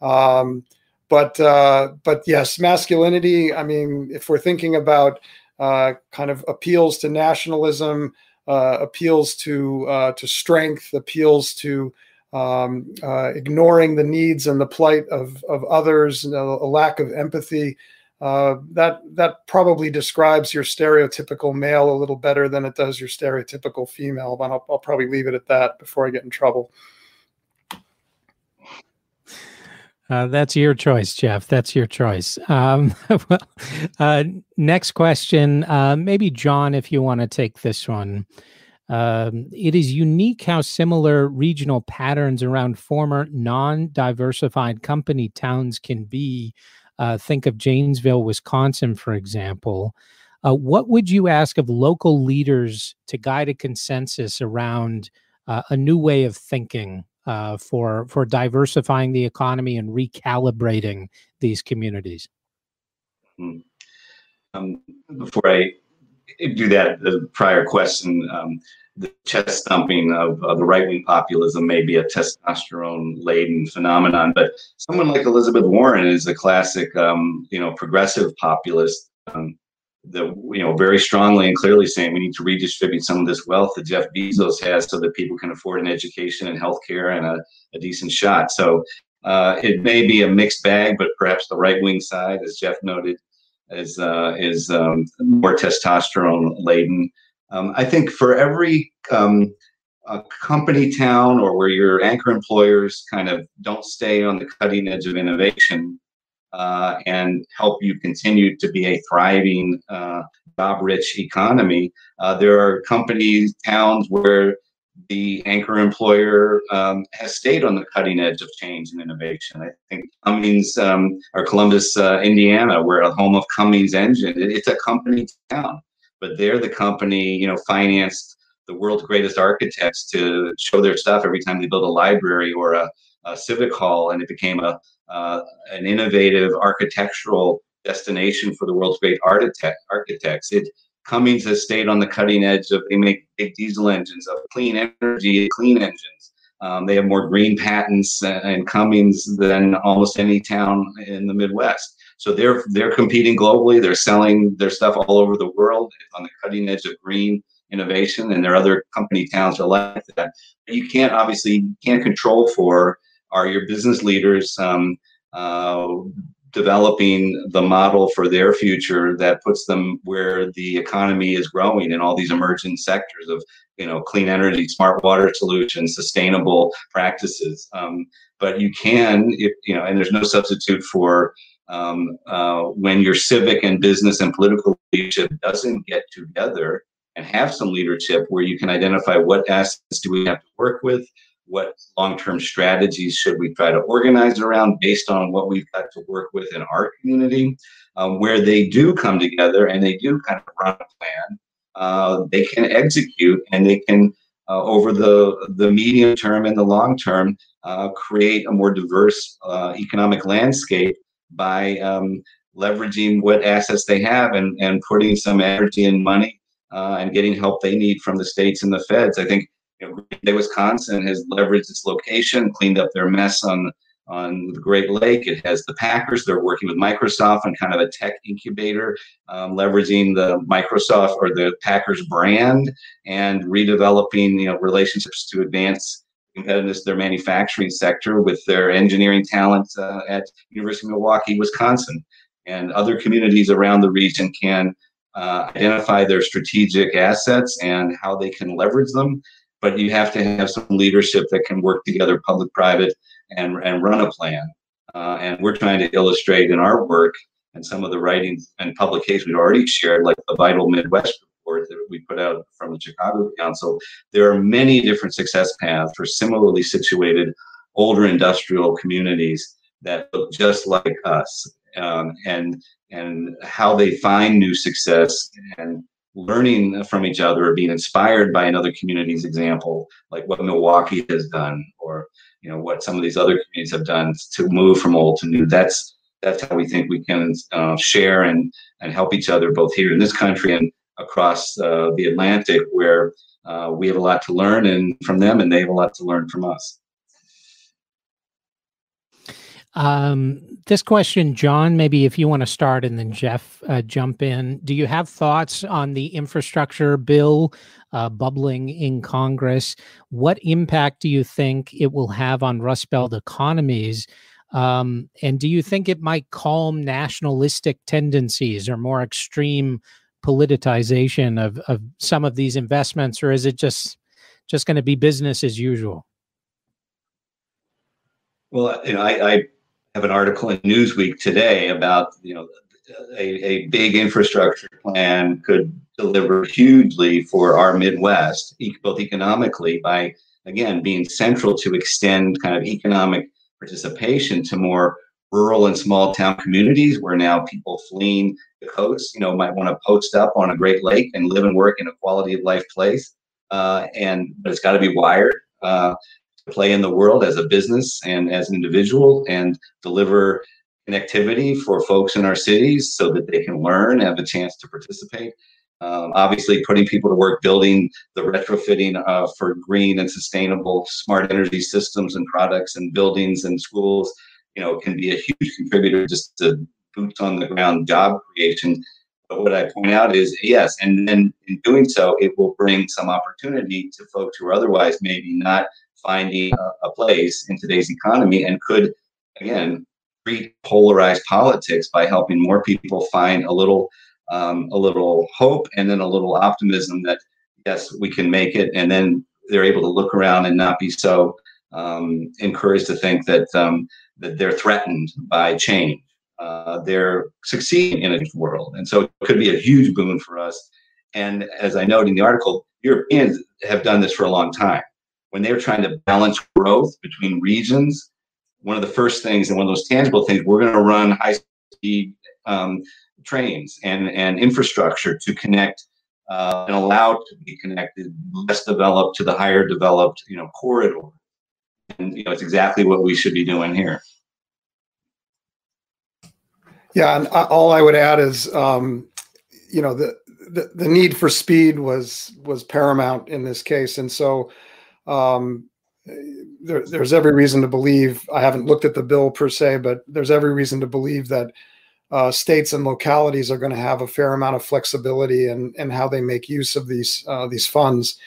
Um, but uh, but yes, masculinity. I mean, if we're thinking about uh, kind of appeals to nationalism, uh, appeals to uh, to strength, appeals to um, uh, ignoring the needs and the plight of of others, a lack of empathy. Uh, that that probably describes your stereotypical male a little better than it does your stereotypical female. But I'll, I'll probably leave it at that before I get in trouble. Uh, that's your choice, Jeff. That's your choice. Um, well, uh, next question. Uh, maybe John, if you want to take this one. Um, it is unique how similar regional patterns around former non diversified company towns can be. Uh, think of Janesville, Wisconsin, for example. Uh, what would you ask of local leaders to guide a consensus around uh, a new way of thinking uh, for for diversifying the economy and recalibrating these communities? Hmm. Um, before I do that, the prior question, um, the chest thumping of, of the right wing populism may be a testosterone laden phenomenon, but someone like Elizabeth Warren is a classic, um, you know, progressive populist. Um, the you know very strongly and clearly saying we need to redistribute some of this wealth that Jeff Bezos has so that people can afford an education and healthcare and a, a decent shot. So uh, it may be a mixed bag, but perhaps the right wing side, as Jeff noted, is uh, is um, more testosterone laden. Um, I think for every um, company town or where your anchor employers kind of don't stay on the cutting edge of innovation, uh, and help you continue to be a thriving, uh, job rich economy. Uh, there are companies, towns where the anchor employer um, has stayed on the cutting edge of change and innovation. I think Cummins um, or Columbus, uh, Indiana, where a home of Cummins engine, it's a company town, but they're the company, you know, financed the world's greatest architects to show their stuff every time they build a library or a a civic hall, and it became a uh, an innovative architectural destination for the world's great architect, architects. It Cummins has stayed on the cutting edge of they make big diesel engines of clean energy, clean engines. Um, they have more green patents and Cummins than almost any town in the Midwest. So they're they're competing globally. They're selling their stuff all over the world on the cutting edge of green innovation, and there are other company towns are like that. But you can't obviously can't control for are your business leaders um, uh, developing the model for their future that puts them where the economy is growing in all these emerging sectors of you know clean energy smart water solutions sustainable practices? Um, but you can if you know and there's no substitute for um, uh, when your civic and business and political leadership doesn't get together and have some leadership where you can identify what assets do we have to work with what long-term strategies should we try to organize around based on what we've got to work with in our community um, where they do come together and they do kind of run a plan uh, they can execute and they can uh, over the the medium term and the long term uh, create a more diverse uh, economic landscape by um, leveraging what assets they have and, and putting some energy and money uh, and getting help they need from the states and the feds. I think know, Wisconsin has leveraged its location, cleaned up their mess on on the Great Lake. It has the Packers. They're working with Microsoft on kind of a tech incubator, um, leveraging the Microsoft or the Packers brand and redeveloping you know relationships to advance competitiveness of their manufacturing sector with their engineering talent uh, at University of Milwaukee, Wisconsin. And other communities around the region can uh, identify their strategic assets and how they can leverage them but you have to have some leadership that can work together, public, private, and, and run a plan. Uh, and we're trying to illustrate in our work and some of the writings and publications we've already shared, like the Vital Midwest report that we put out from the Chicago Council. There are many different success paths for similarly situated older industrial communities that look just like us, um, and and how they find new success and learning from each other or being inspired by another community's example, like what Milwaukee has done, or you know what some of these other communities have done to move from old to new. That's that's how we think we can uh, share and and help each other both here in this country and across uh, the Atlantic, where uh, we have a lot to learn and from them, and they have a lot to learn from us. Um, this question, John, maybe if you want to start and then Jeff uh, jump in. Do you have thoughts on the infrastructure bill uh, bubbling in Congress? What impact do you think it will have on Rust Belt economies? Um, and do you think it might calm nationalistic tendencies or more extreme politicization of, of some of these investments, or is it just just going to be business as usual? Well, you know, I, I have an article in Newsweek today about you know a, a big infrastructure plan could deliver hugely for our Midwest, both economically by again being central to extend kind of economic participation to more rural and small town communities where now people fleeing the coast, you know, might want to post up on a Great Lake and live and work in a quality of life place. Uh, and but it's got to be wired. Uh, play in the world as a business and as an individual and deliver connectivity for folks in our cities so that they can learn, have a chance to participate. Um, obviously, putting people to work building the retrofitting uh, for green and sustainable smart energy systems and products and buildings and schools, you know, can be a huge contributor just to boots on the ground job creation. But what I point out is yes, and then in doing so, it will bring some opportunity to folks who are otherwise maybe not finding a, a place in today's economy and could, again, treat polarized politics by helping more people find a little um, a little hope and then a little optimism that yes we can make it. And then they're able to look around and not be so um, encouraged to think that um, that they're threatened by change. Uh, they're succeeding in a world. And so it could be a huge boon for us. And as i noted in the article europeans have done this for a long time when they were trying to balance growth between regions, one of the first things and one of those tangible things, we're going to run high speed um, trains and, and infrastructure to connect uh, and allow to be connected less developed to the higher developed you know corridor. and you know it's exactly what we should be doing here. Yeah, and all I would add is, um, you know, the, the, the need for speed was was paramount in this case, and so um, there, there's every reason to believe. I haven't looked at the bill per se, but there's every reason to believe that uh, states and localities are going to have a fair amount of flexibility in, in how they make use of these uh, these funds,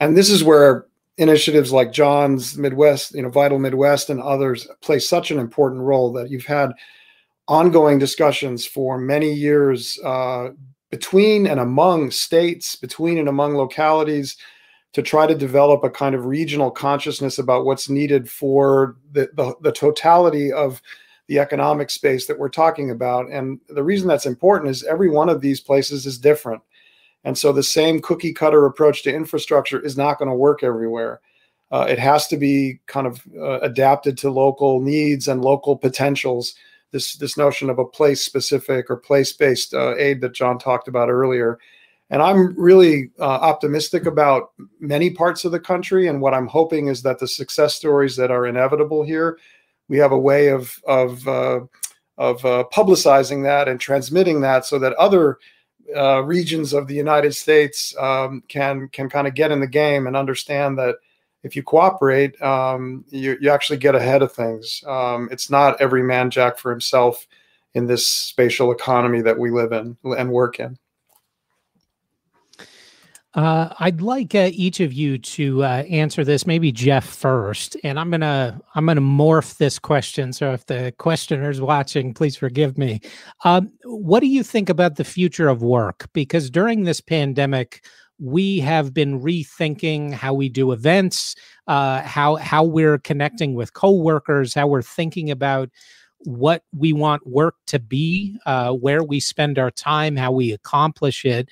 and this is where initiatives like John's Midwest, you know, Vital Midwest, and others play such an important role that you've had ongoing discussions for many years uh, between and among states, between and among localities, to try to develop a kind of regional consciousness about what's needed for the, the, the totality of the economic space that we're talking about. And the reason that's important is every one of these places is different. And so the same cookie cutter approach to infrastructure is not going to work everywhere. Uh, it has to be kind of uh, adapted to local needs and local potentials this this notion of a place specific or place based uh, aid that John talked about earlier. And I'm really uh, optimistic about many parts of the country. And what I'm hoping is that the success stories that are inevitable here, we have a way of of uh, of uh, publicizing that and transmitting that so that other uh, regions of the United States um, can can kind of get in the game and understand that if you cooperate, um, you, you actually get ahead of things. Um, it's not every man jack for himself in this spatial economy that we live in and work in. Uh, I'd like uh, each of you to uh, answer this. Maybe Jeff first, and I'm gonna I'm gonna morph this question. So if the questioner's watching, please forgive me. Um, what do you think about the future of work? Because during this pandemic, we have been rethinking how we do events, uh, how how we're connecting with coworkers, how we're thinking about what we want work to be, uh, where we spend our time, how we accomplish it.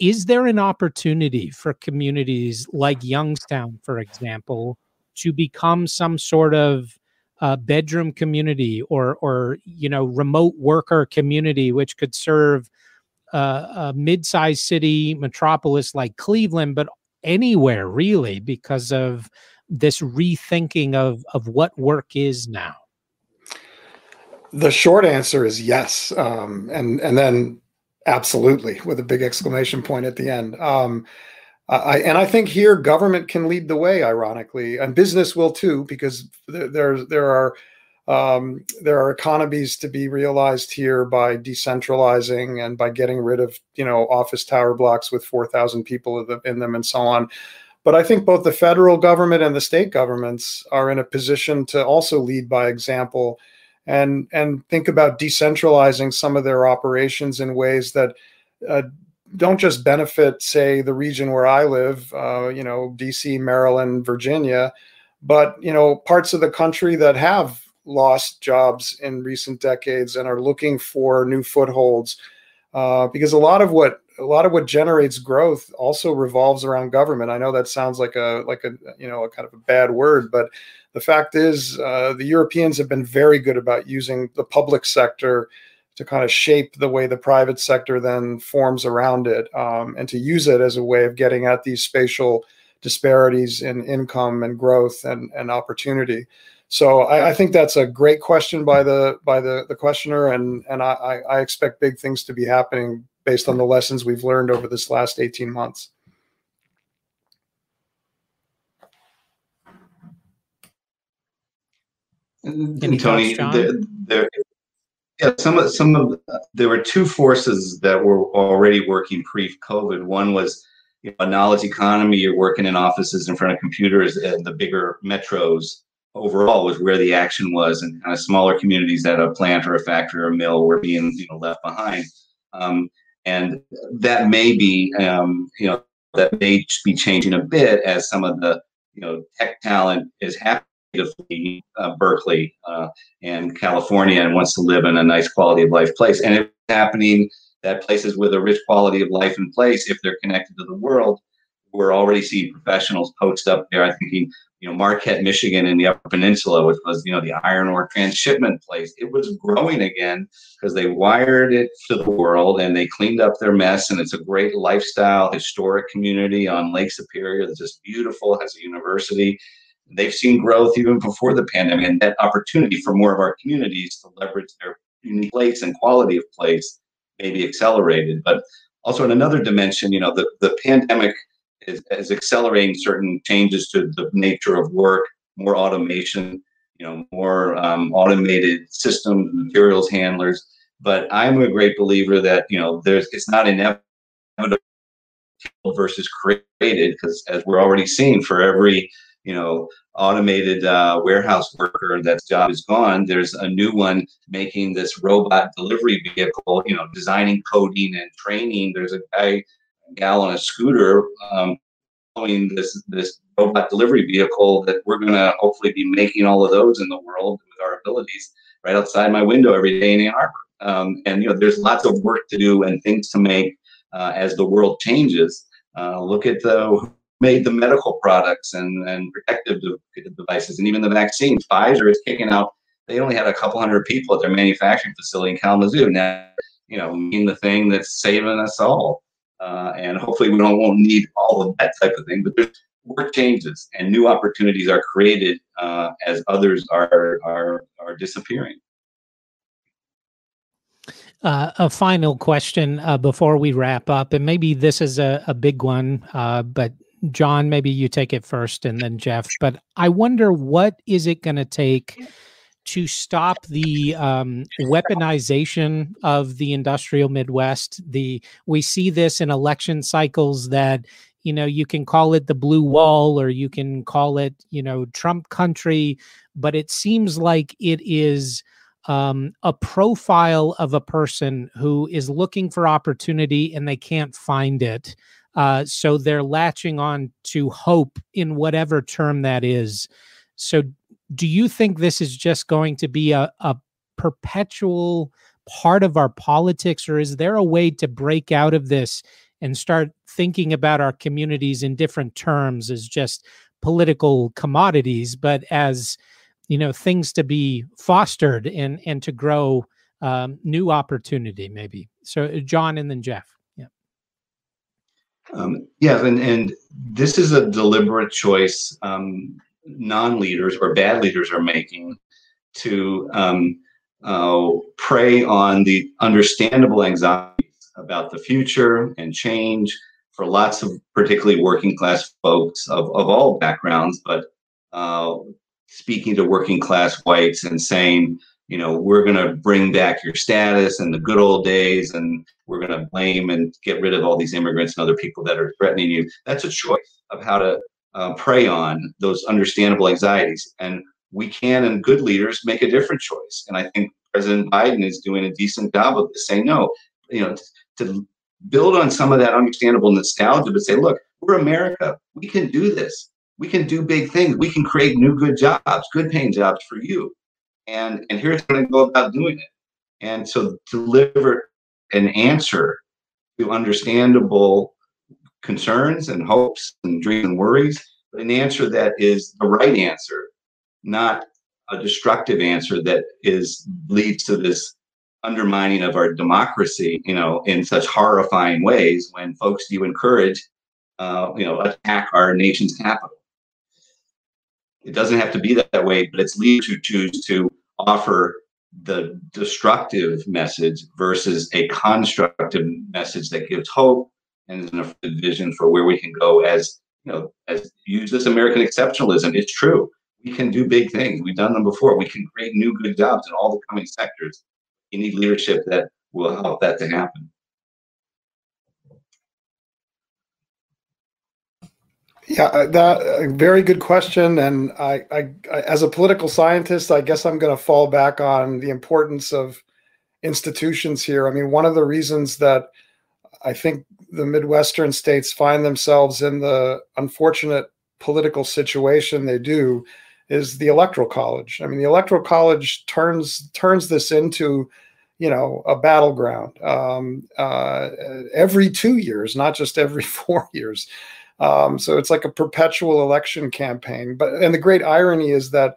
Is there an opportunity for communities like Youngstown, for example, to become some sort of uh, bedroom community or or you know remote worker community, which could serve a mid-sized city metropolis like Cleveland, but anywhere really because of this rethinking of of what work is now? The short answer is yes, um, and and then absolutely with a big exclamation point at the end. Um, I, and I think here government can lead the way, ironically, and business will too, because there there, are um, there are economies to be realized here by decentralizing and by getting rid of you know office tower blocks with 4000 people in them and so on but i think both the federal government and the state governments are in a position to also lead by example and and think about decentralizing some of their operations in ways that uh, don't just benefit say the region where i live uh, you know dc maryland virginia but you know parts of the country that have lost jobs in recent decades and are looking for new footholds uh, because a lot of what a lot of what generates growth also revolves around government. I know that sounds like a like a you know a kind of a bad word, but the fact is uh, the Europeans have been very good about using the public sector to kind of shape the way the private sector then forms around it um, and to use it as a way of getting at these spatial disparities in income and growth and, and opportunity. So I, I, think that's a great question by the by the, the questioner, and and I, I expect big things to be happening based on the lessons we've learned over this last eighteen months. And, Tony, there, there, yeah, some of some of there were two forces that were already working pre-COVID. One was you know, a knowledge economy. You're working in offices in front of computers in the bigger metros overall was where the action was, and kind of smaller communities that a plant or a factory or a mill were being you know left behind. Um, and that may be um, you know that may be changing a bit as some of the you know tech talent is happy uh, Berkeley uh, and California and wants to live in a nice quality of life place. And it's happening that places with a rich quality of life in place, if they're connected to the world, we're already seeing professionals poached up there. I'm thinking, you know, Marquette, Michigan, in the Upper Peninsula, which was, you know, the iron ore transshipment place. It was growing again because they wired it to the world and they cleaned up their mess. And it's a great lifestyle, historic community on Lake Superior that's just beautiful, has a university. They've seen growth even before the pandemic, and that opportunity for more of our communities to leverage their unique place and quality of place may be accelerated. But also in another dimension, you know, the, the pandemic is, is accelerating certain changes to the nature of work, more automation, you know, more um, automated systems, materials handlers. But I'm a great believer that you know there's it's not inevitable versus created because as we're already seeing for every you know automated uh, warehouse worker that's job is gone there's a new one making this robot delivery vehicle you know designing coding and training there's a guy a gal on a scooter um, this this robot delivery vehicle that we're going to hopefully be making all of those in the world with our abilities right outside my window every day in Ann Arbor. Um, and you know, there's lots of work to do and things to make uh, as the world changes. Uh, look at the made the medical products and, and protective devices and even the vaccines. Pfizer is kicking out. They only had a couple hundred people at their manufacturing facility in Kalamazoo. Now, you know, mean the thing that's saving us all. Uh, and hopefully we don't won't need all of that type of thing. But there's work changes and new opportunities are created uh, as others are are are disappearing. Uh, a final question uh, before we wrap up, and maybe this is a, a big one, uh, but John, maybe you take it first and then Jeff. But I wonder what is it going to take to stop the um, weaponization of the industrial Midwest? The we see this in election cycles that you know you can call it the blue wall or you can call it you know Trump country, but it seems like it is um, a profile of a person who is looking for opportunity and they can't find it. Uh, so they're latching on to hope in whatever term that is. So, do you think this is just going to be a, a perpetual part of our politics, or is there a way to break out of this and start thinking about our communities in different terms as just political commodities, but as you know things to be fostered and and to grow um, new opportunity maybe so uh, john and then jeff um, yeah and and this is a deliberate choice um, non-leaders or bad leaders are making to um, uh, prey on the understandable anxieties about the future and change for lots of particularly working class folks of, of all backgrounds but uh, speaking to working class whites and saying, you know, we're going to bring back your status and the good old days, and we're going to blame and get rid of all these immigrants and other people that are threatening you. That's a choice of how to uh, prey on those understandable anxieties. And we can, and good leaders, make a different choice. And I think President Biden is doing a decent job of saying no. You know, to build on some of that understandable nostalgia, but say, look, we're America. We can do this we can do big things. We can create new good jobs, good paying jobs for you. And and here's how to go about doing it. And so deliver an answer to understandable concerns and hopes and dreams and worries, but an answer that is the right answer, not a destructive answer that is leads to this undermining of our democracy, you know, in such horrifying ways when folks you encourage, uh, you know, attack our nation's capital. It doesn't have to be that way, but it's leaders who choose to offer the destructive message versus a constructive message that gives hope and a vision for where we can go as you know as use this american exceptionalism it's true. We can do big things. We've done them before. We can create new good jobs in all the coming sectors. You need leadership that will help that to happen Yeah, uh, that a very good question, and I, I, I, as a political scientist, I guess I'm going to fall back on the importance of institutions here. I mean, one of the reasons that I think the Midwestern states find themselves in the unfortunate political situation they do is the electoral college. I mean, the electoral college turns turns this into you know a battleground um, uh, every two years, not just every four years. Um, so it's like a perpetual election campaign. But and the great irony is that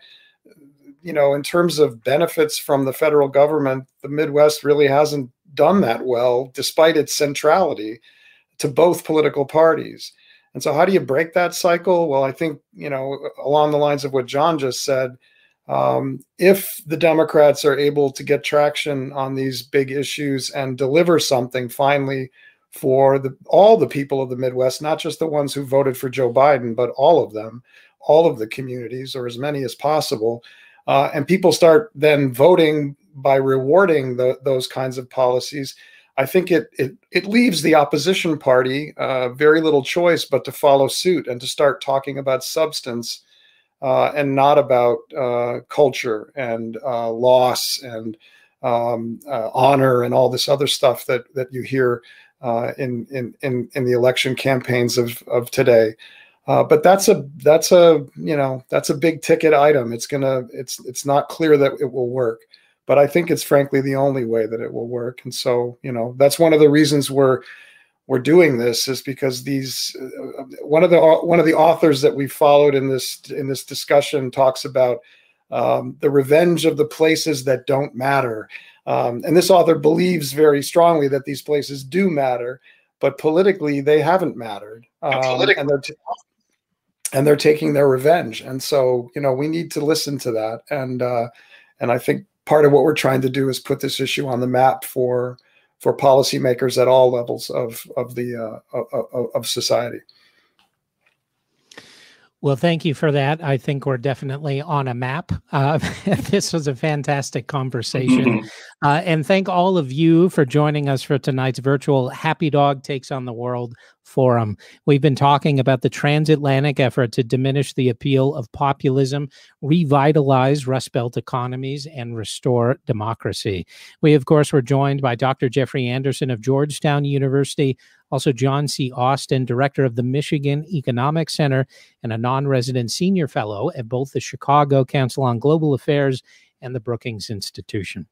you know, in terms of benefits from the federal government, the Midwest really hasn't done that well, despite its centrality to both political parties. And so, how do you break that cycle? Well, I think, you know, along the lines of what John just said, um, if the Democrats are able to get traction on these big issues and deliver something finally for the, all the people of the Midwest, not just the ones who voted for Joe Biden, but all of them, all of the communities, or as many as possible, uh, and people start then voting by rewarding the, those kinds of policies, I think it it it leaves the opposition party uh, very little choice but to follow suit and to start talking about substance uh, and not about uh, culture and uh, loss and um, uh, honor and all this other stuff that that you hear uh, in, in in in the election campaigns of of today. but that's a that's a you know that's a big ticket item. It's gonna it's it's not clear that it will work but I think it's frankly the only way that it will work. And so, you know, that's one of the reasons we're we're doing this is because these uh, one of the one of the authors that we followed in this in this discussion talks about um, the revenge of the places that don't matter. Um, and this author believes very strongly that these places do matter, but politically they haven't mattered, um, and they're t- and they're taking their revenge. And so, you know, we need to listen to that. And uh, and I think part of what we're trying to do is put this issue on the map for for policymakers at all levels of of the uh, of, of society. Well, thank you for that. I think we're definitely on a map. Uh, this was a fantastic conversation. Uh, and thank all of you for joining us for tonight's virtual Happy Dog Takes on the World Forum. We've been talking about the transatlantic effort to diminish the appeal of populism, revitalize Rust Belt economies, and restore democracy. We, of course, were joined by Dr. Jeffrey Anderson of Georgetown University, also John C. Austin, director of the Michigan Economic Center and a non resident senior fellow at both the Chicago Council on Global Affairs and the Brookings Institution.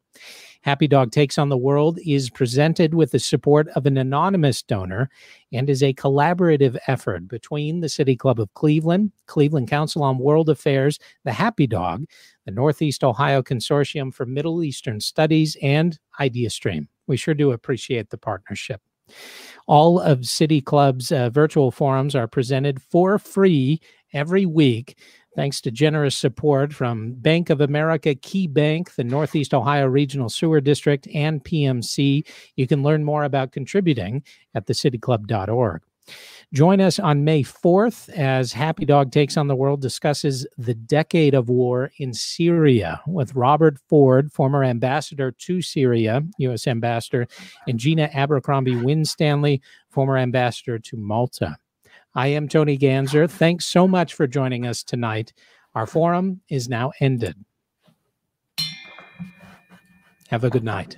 Happy Dog Takes on the World is presented with the support of an anonymous donor and is a collaborative effort between the City Club of Cleveland, Cleveland Council on World Affairs, the Happy Dog, the Northeast Ohio Consortium for Middle Eastern Studies, and IdeaStream. We sure do appreciate the partnership. All of City Club's uh, virtual forums are presented for free every week thanks to generous support from Bank of America, Key Bank, the Northeast Ohio Regional Sewer District, and PMC. You can learn more about contributing at thecityclub.org. Join us on May 4th as Happy Dog Takes on the World discusses the decade of war in Syria with Robert Ford, former ambassador to Syria, U.S. ambassador, and Gina Abercrombie Winstanley, former ambassador to Malta. I am Tony Ganzer. Thanks so much for joining us tonight. Our forum is now ended. Have a good night.